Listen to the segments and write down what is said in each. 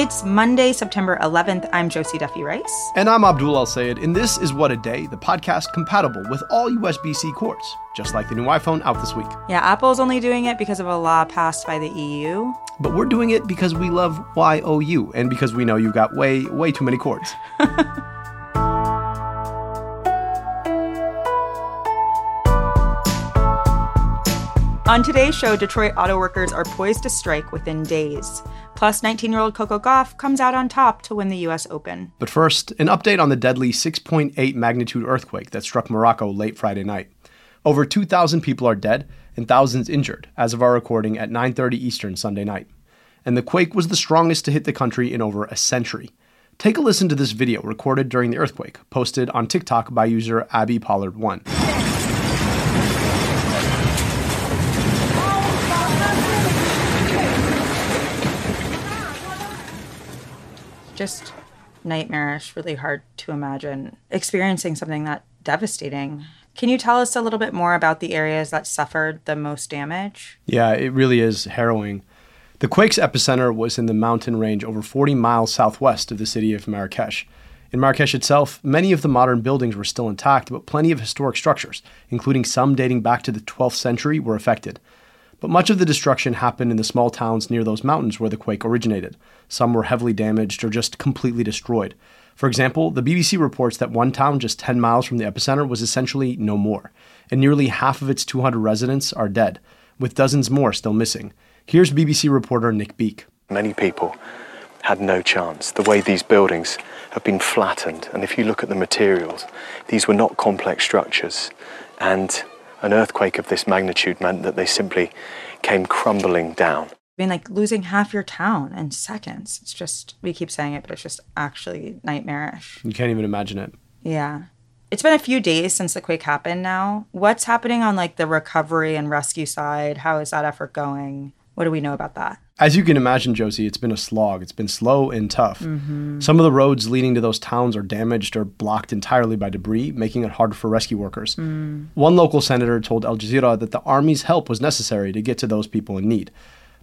It's Monday, September 11th. I'm Josie Duffy Rice. And I'm Abdul El Sayed, and this is What a Day, the podcast compatible with all USB C cords, just like the new iPhone out this week. Yeah, Apple's only doing it because of a law passed by the EU. But we're doing it because we love YOU and because we know you've got way, way too many cords. On today's show, Detroit auto workers are poised to strike within days. Plus, 19 year old Coco Gauff comes out on top to win the U.S. Open. But first, an update on the deadly 6.8 magnitude earthquake that struck Morocco late Friday night. Over 2,000 people are dead and thousands injured as of our recording at 9:30 Eastern Sunday night. And the quake was the strongest to hit the country in over a century. Take a listen to this video recorded during the earthquake, posted on TikTok by user Abby Pollard1. Just nightmarish, really hard to imagine experiencing something that devastating. Can you tell us a little bit more about the areas that suffered the most damage? Yeah, it really is harrowing. The quake's epicenter was in the mountain range over 40 miles southwest of the city of Marrakesh. In Marrakesh itself, many of the modern buildings were still intact, but plenty of historic structures, including some dating back to the 12th century, were affected. But much of the destruction happened in the small towns near those mountains where the quake originated. Some were heavily damaged or just completely destroyed. For example, the BBC reports that one town just 10 miles from the epicenter was essentially no more, and nearly half of its 200 residents are dead, with dozens more still missing. Here's BBC reporter Nick Beake. Many people had no chance. The way these buildings have been flattened, and if you look at the materials, these were not complex structures, and an earthquake of this magnitude meant that they simply came crumbling down. I mean, like losing half your town in seconds. It's just, we keep saying it, but it's just actually nightmarish. You can't even imagine it. Yeah. It's been a few days since the quake happened now. What's happening on like the recovery and rescue side? How is that effort going? What do we know about that? As you can imagine, Josie, it's been a slog. It's been slow and tough. Mm-hmm. Some of the roads leading to those towns are damaged or blocked entirely by debris, making it hard for rescue workers. Mm. One local senator told Al Jazeera that the army's help was necessary to get to those people in need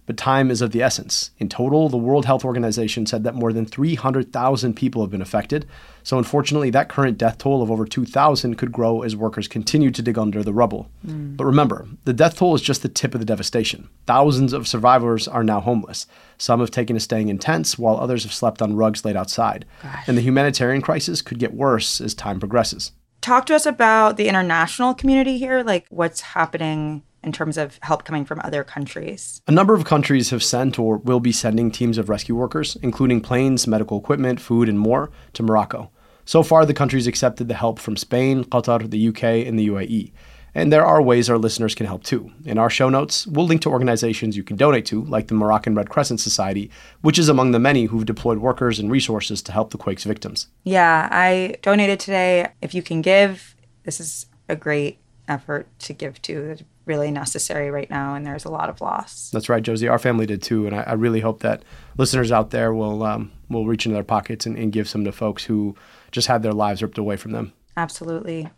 but time is of the essence. In total, the World Health Organization said that more than 300,000 people have been affected. So, unfortunately, that current death toll of over 2,000 could grow as workers continue to dig under the rubble. Mm. But remember, the death toll is just the tip of the devastation. Thousands of survivors are now homeless. Some have taken to staying in tents, while others have slept on rugs laid outside. Gosh. And the humanitarian crisis could get worse as time progresses. Talk to us about the international community here, like what's happening in terms of help coming from other countries? A number of countries have sent or will be sending teams of rescue workers, including planes, medical equipment, food, and more, to Morocco. So far, the countries accepted the help from Spain, Qatar, the UK, and the UAE. And there are ways our listeners can help too. In our show notes, we'll link to organizations you can donate to, like the Moroccan Red Crescent Society, which is among the many who've deployed workers and resources to help the quake's victims. Yeah, I donated today. If you can give, this is a great effort to give to really necessary right now, and there's a lot of loss. That's right, Josie. Our family did too, and I, I really hope that listeners out there will um, will reach into their pockets and, and give some to folks who just had their lives ripped away from them. Absolutely.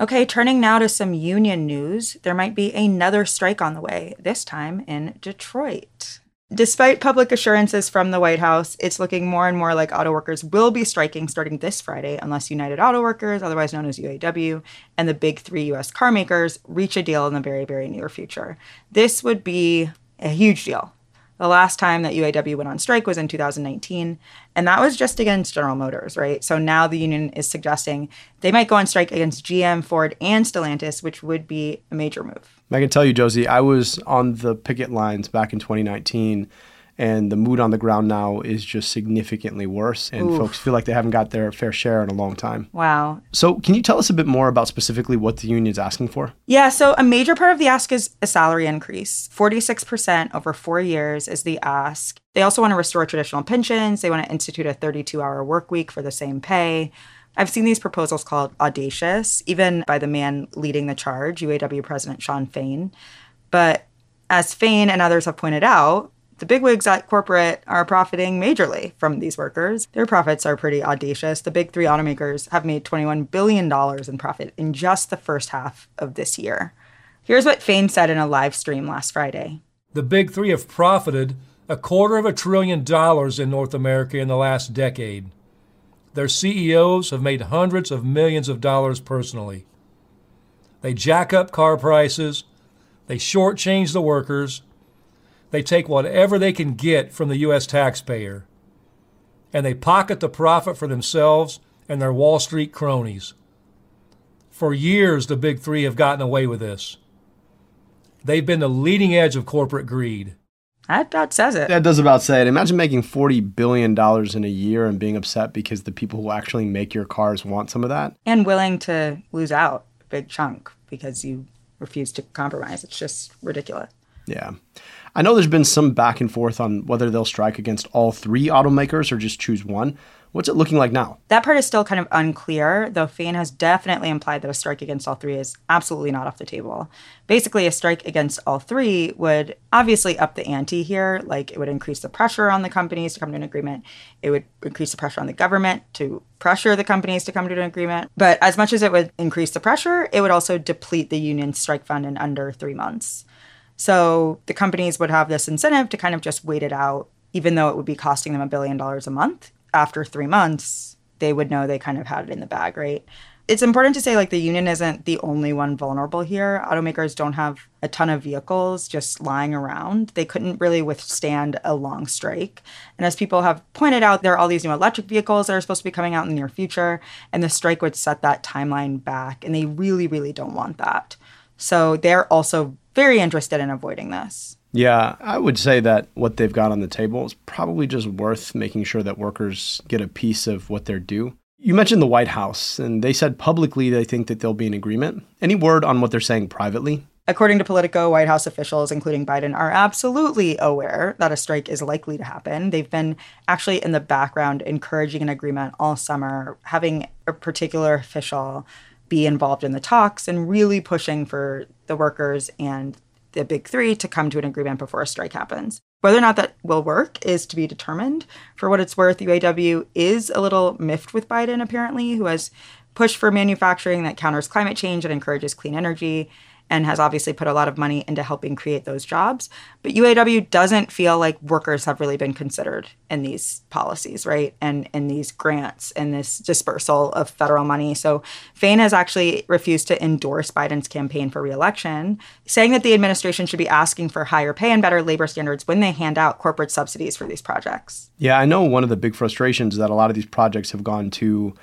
Okay, turning now to some union news. There might be another strike on the way, this time in Detroit. Despite public assurances from the White House, it's looking more and more like auto workers will be striking starting this Friday unless United Auto Workers, otherwise known as UAW, and the big three US car makers reach a deal in the very, very near future. This would be a huge deal. The last time that UAW went on strike was in 2019, and that was just against General Motors, right? So now the union is suggesting they might go on strike against GM, Ford, and Stellantis, which would be a major move. I can tell you, Josie, I was on the picket lines back in 2019 and the mood on the ground now is just significantly worse and Oof. folks feel like they haven't got their fair share in a long time. Wow. So can you tell us a bit more about specifically what the union is asking for? Yeah so a major part of the ask is a salary increase. 46% over four years is the ask. They also want to restore traditional pensions. They want to institute a 32 hour work week for the same pay I've seen these proposals called audacious, even by the man leading the charge, UAW President Shawn Fain. But as Fain and others have pointed out, the bigwigs at corporate are profiting majorly from these workers. Their profits are pretty audacious. The big three automakers have made $21 billion in profit in just the first half of this year. Here's what Fain said in a live stream last Friday The big three have profited a quarter of a trillion dollars in North America in the last decade. Their CEOs have made hundreds of millions of dollars personally. They jack up car prices, they shortchange the workers, they take whatever they can get from the U.S. taxpayer, and they pocket the profit for themselves and their Wall Street cronies. For years, the Big Three have gotten away with this. They've been the leading edge of corporate greed. That about says it. That does about say it. Imagine making forty billion dollars in a year and being upset because the people who actually make your cars want some of that. And willing to lose out a big chunk because you refuse to compromise. It's just ridiculous. Yeah. I know there's been some back and forth on whether they'll strike against all three automakers or just choose one. What's it looking like now? That part is still kind of unclear, though Fain has definitely implied that a strike against all three is absolutely not off the table. Basically, a strike against all three would obviously up the ante here. Like, it would increase the pressure on the companies to come to an agreement. It would increase the pressure on the government to pressure the companies to come to an agreement. But as much as it would increase the pressure, it would also deplete the union strike fund in under three months. So the companies would have this incentive to kind of just wait it out, even though it would be costing them a billion dollars a month. After three months, they would know they kind of had it in the bag, right? It's important to say like the union isn't the only one vulnerable here. Automakers don't have a ton of vehicles just lying around. They couldn't really withstand a long strike. And as people have pointed out, there are all these new electric vehicles that are supposed to be coming out in the near future, and the strike would set that timeline back. And they really, really don't want that. So they're also very interested in avoiding this. Yeah, I would say that what they've got on the table is probably just worth making sure that workers get a piece of what they're due. You mentioned the White House, and they said publicly they think that there'll be an agreement. Any word on what they're saying privately? According to Politico, White House officials, including Biden, are absolutely aware that a strike is likely to happen. They've been actually in the background encouraging an agreement all summer, having a particular official be involved in the talks and really pushing for the workers and the big three to come to an agreement before a strike happens. Whether or not that will work is to be determined. For what it's worth, UAW is a little miffed with Biden, apparently, who has pushed for manufacturing that counters climate change and encourages clean energy and has obviously put a lot of money into helping create those jobs. But UAW doesn't feel like workers have really been considered in these policies, right? And in these grants and this dispersal of federal money. So Fain has actually refused to endorse Biden's campaign for reelection, saying that the administration should be asking for higher pay and better labor standards when they hand out corporate subsidies for these projects. Yeah, I know one of the big frustrations is that a lot of these projects have gone to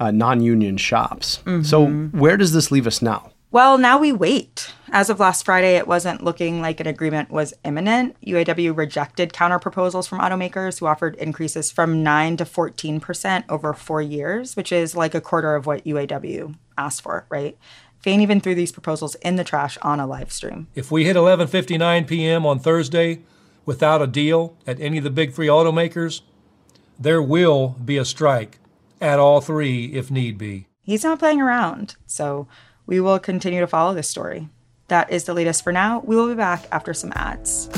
uh, non union shops. Mm-hmm. So where does this leave us now? Well, now we wait. As of last Friday, it wasn't looking like an agreement was imminent. UAW rejected counter proposals from automakers who offered increases from 9 to 14% over four years, which is like a quarter of what UAW asked for, right? Fain even threw these proposals in the trash on a live stream. If we hit 11:59 p.m. on Thursday without a deal at any of the big 3 automakers, there will be a strike at all 3 if need be. He's not playing around. So we will continue to follow this story. That is the latest for now. We will be back after some ads.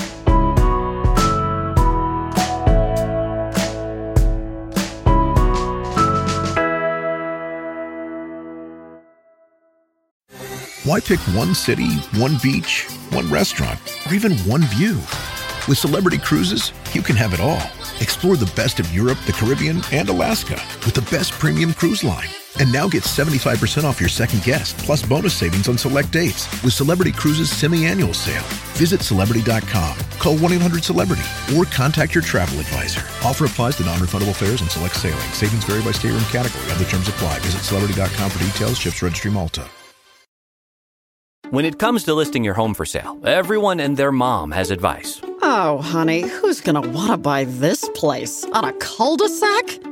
Why pick one city, one beach, one restaurant, or even one view? With Celebrity Cruises, you can have it all. Explore the best of Europe, the Caribbean, and Alaska with the best premium cruise line and now get 75% off your second guest, plus bonus savings on select dates with Celebrity Cruises semi-annual sale. Visit Celebrity.com, call 1-800-CELEBRITY, or contact your travel advisor. Offer applies to non-refundable fares and select sailing. Savings vary by stateroom category. Other terms apply. Visit Celebrity.com for details. Ships Registry Malta. When it comes to listing your home for sale, everyone and their mom has advice. Oh, honey, who's going to want to buy this place? On a cul-de-sac?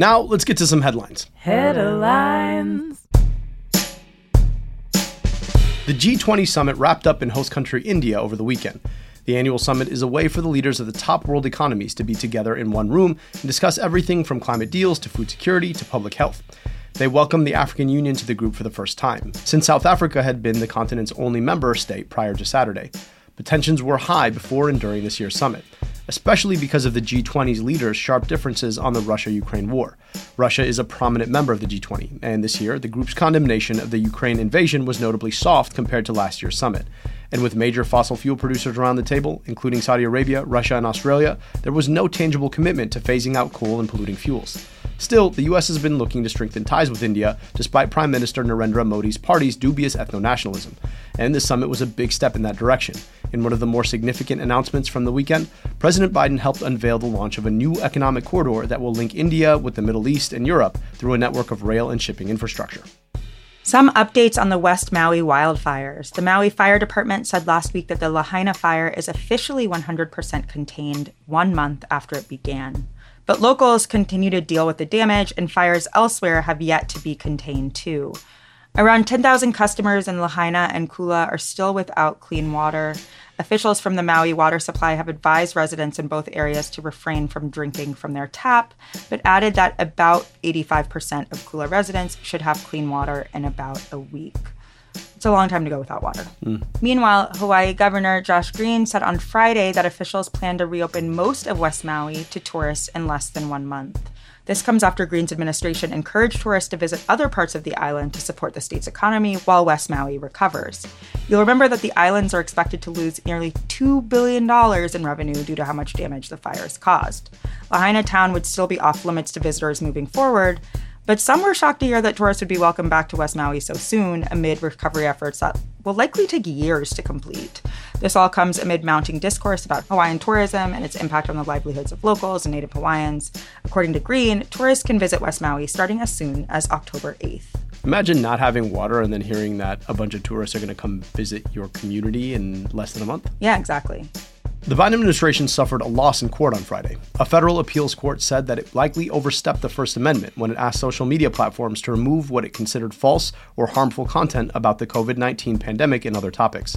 Now, let's get to some headlines. Headlines. The G20 summit wrapped up in host country India over the weekend. The annual summit is a way for the leaders of the top world economies to be together in one room and discuss everything from climate deals to food security to public health. They welcomed the African Union to the group for the first time, since South Africa had been the continent's only member state prior to Saturday. But tensions were high before and during this year's summit especially because of the G20's leaders' sharp differences on the Russia Ukraine war. Russia is a prominent member of the G20, and this year, the group's condemnation of the Ukraine invasion was notably soft compared to last year's summit. And with major fossil fuel producers around the table, including Saudi Arabia, Russia, and Australia, there was no tangible commitment to phasing out coal and polluting fuels. Still, the US has been looking to strengthen ties with India despite Prime Minister Narendra Modi's party's dubious ethno nationalism. And this summit was a big step in that direction. In one of the more significant announcements from the weekend, President Biden helped unveil the launch of a new economic corridor that will link India with the Middle East and Europe through a network of rail and shipping infrastructure. Some updates on the West Maui wildfires. The Maui Fire Department said last week that the Lahaina fire is officially 100% contained one month after it began. But locals continue to deal with the damage, and fires elsewhere have yet to be contained too. Around 10,000 customers in Lahaina and Kula are still without clean water. Officials from the Maui Water Supply have advised residents in both areas to refrain from drinking from their tap, but added that about 85% of Kula residents should have clean water in about a week. It's a long time to go without water. Mm. Meanwhile, Hawaii Governor Josh Green said on Friday that officials plan to reopen most of West Maui to tourists in less than one month. This comes after Green's administration encouraged tourists to visit other parts of the island to support the state's economy while West Maui recovers. You'll remember that the islands are expected to lose nearly $2 billion in revenue due to how much damage the fires caused. Lahaina town would still be off limits to visitors moving forward, but some were shocked to hear that tourists would be welcomed back to West Maui so soon amid recovery efforts that will likely take years to complete. This all comes amid mounting discourse about Hawaiian tourism and its impact on the livelihoods of locals and Native Hawaiians. According to Green, tourists can visit West Maui starting as soon as October 8th. Imagine not having water and then hearing that a bunch of tourists are going to come visit your community in less than a month. Yeah, exactly. The Biden administration suffered a loss in court on Friday. A federal appeals court said that it likely overstepped the First Amendment when it asked social media platforms to remove what it considered false or harmful content about the COVID 19 pandemic and other topics.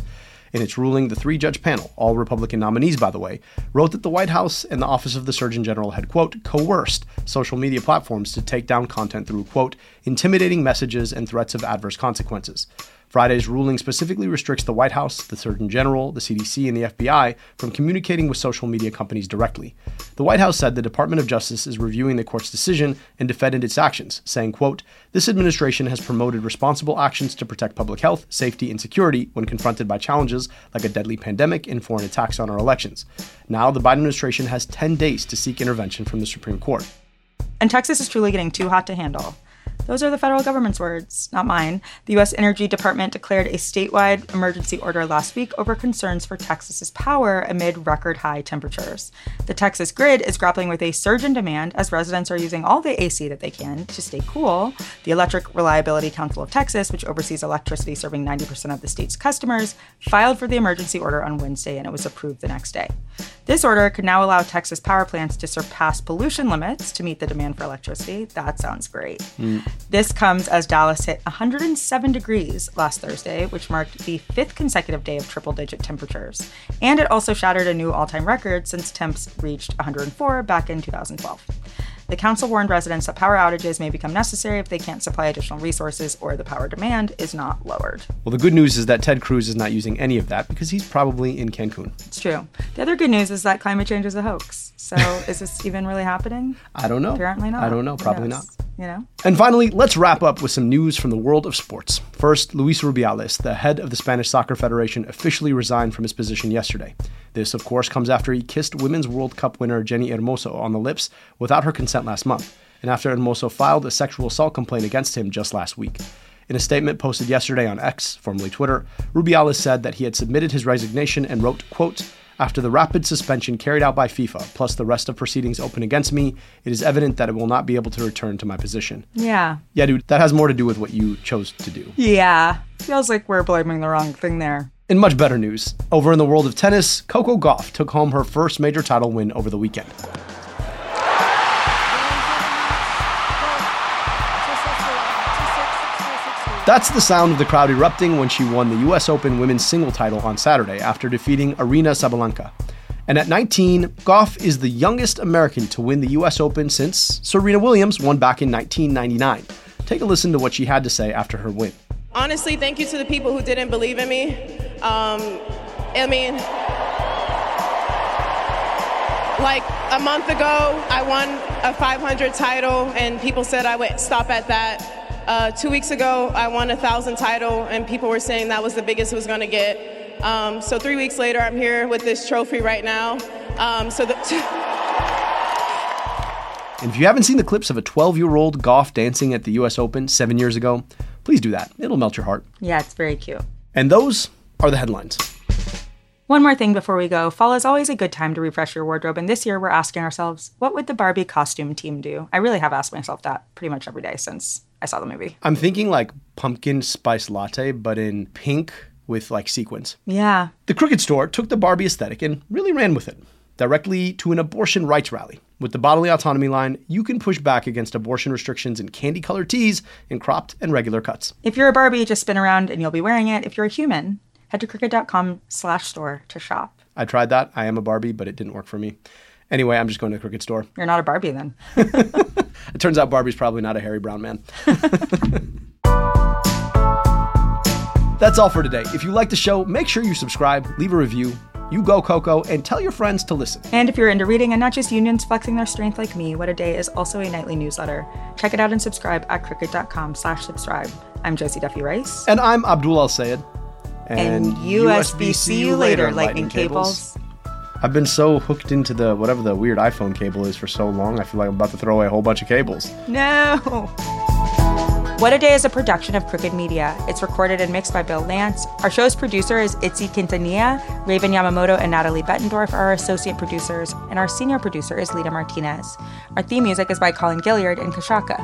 In its ruling, the three judge panel, all Republican nominees by the way, wrote that the White House and the Office of the Surgeon General had, quote, coerced social media platforms to take down content through, quote, intimidating messages and threats of adverse consequences. Friday's ruling specifically restricts the White House, the Surgeon General, the CDC, and the FBI from communicating with social media companies directly. The White House said the Department of Justice is reviewing the court's decision and defended its actions, saying, quote, This administration has promoted responsible actions to protect public health, safety, and security when confronted by challenges like a deadly pandemic and foreign attacks on our elections. Now, the Biden administration has 10 days to seek intervention from the Supreme Court. And Texas is truly getting too hot to handle. Those are the federal government's words, not mine. The U.S. Energy Department declared a statewide emergency order last week over concerns for Texas's power amid record high temperatures. The Texas grid is grappling with a surge in demand as residents are using all the AC that they can to stay cool. The Electric Reliability Council of Texas, which oversees electricity serving 90% of the state's customers, filed for the emergency order on Wednesday and it was approved the next day. This order could now allow Texas power plants to surpass pollution limits to meet the demand for electricity. That sounds great. Mm. This comes as Dallas hit 107 degrees last Thursday, which marked the fifth consecutive day of triple digit temperatures. And it also shattered a new all time record since temps reached 104 back in 2012. The council warned residents that power outages may become necessary if they can't supply additional resources or the power demand is not lowered. Well, the good news is that Ted Cruz is not using any of that because he's probably in Cancun. It's true. The other good news is that climate change is a hoax. So is this even really happening? I don't know. Apparently not. I don't know. Probably not. You know? And finally, let's wrap up with some news from the world of sports. First, Luis Rubiales, the head of the Spanish Soccer Federation, officially resigned from his position yesterday. This, of course, comes after he kissed Women's World Cup winner Jenni Hermoso on the lips without her consent last month. and after Hermoso filed a sexual assault complaint against him just last week. In a statement posted yesterday on X, formerly Twitter, Rubiales said that he had submitted his resignation and wrote, quote, after the rapid suspension carried out by FIFA, plus the rest of proceedings open against me, it is evident that I will not be able to return to my position. Yeah. Yeah, dude, that has more to do with what you chose to do. Yeah. Feels like we're blaming the wrong thing there. In much better news, over in the world of tennis, Coco Gauff took home her first major title win over the weekend. That's the sound of the crowd erupting when she won the US Open women's single title on Saturday after defeating Aryna Sabalenka. And at 19, Gauff is the youngest American to win the US Open since Serena Williams won back in 1999. Take a listen to what she had to say after her win. Honestly, thank you to the people who didn't believe in me. Um, I mean, like a month ago, I won a 500 title, and people said I would stop at that. Uh, two weeks ago, I won a thousand title, and people were saying that was the biggest it was going to get. Um, so three weeks later, I'm here with this trophy right now. Um, so the And if you haven't seen the clips of a 12 year old Gauff dancing at the US Open seven years ago, please do that. It'll melt your heart. Yeah, it's very cute. And those are the headlines. One more thing before we go. Fall is always a good time to refresh your wardrobe, and this year we're asking ourselves, what would the Barbie costume team do? I really have asked myself that pretty much every day since I saw the movie. I'm thinking like pumpkin spice latte, but in pink with like sequins. Yeah. The Crooked Store took the Barbie aesthetic and really ran with it, directly to an abortion rights rally. With the bodily autonomy line, you can push back against abortion restrictions in candy colored tees in cropped and regular cuts. If you're a Barbie, just spin around and you'll be wearing it. If you're a human, head to crooked.com slash store to shop. I tried that. I am a Barbie, but it didn't work for me. Anyway, I'm just going to the Crooked Store. You're not a Barbie then. It turns out Barbie's probably not a Harry Brown man. That's all for today. If you like the show, make sure you subscribe, leave a review. You go, Coco, and tell your friends to listen. And if you're into reading and not just unions flexing their strength like me, What a Day is also a nightly newsletter. Check it out and subscribe at crooked.com slash subscribe. I'm Josie Duffy Rice. And I'm Abdul El Sayed. And USB see you later, lightning cables. I've been so hooked into the whatever the weird iPhone cable is for so long, I feel like I'm about to throw away a whole bunch of cables. No. What a Day is a production of Crooked Media. It's recorded and mixed by Bill Lance. Our show's producer is Itzel Quintanilla. Raven Yamamoto and Natalie Bettendorf are our associate producers, and our senior producer is Lita Martinez. Our theme music is by Colin Gilliard and Kashaka.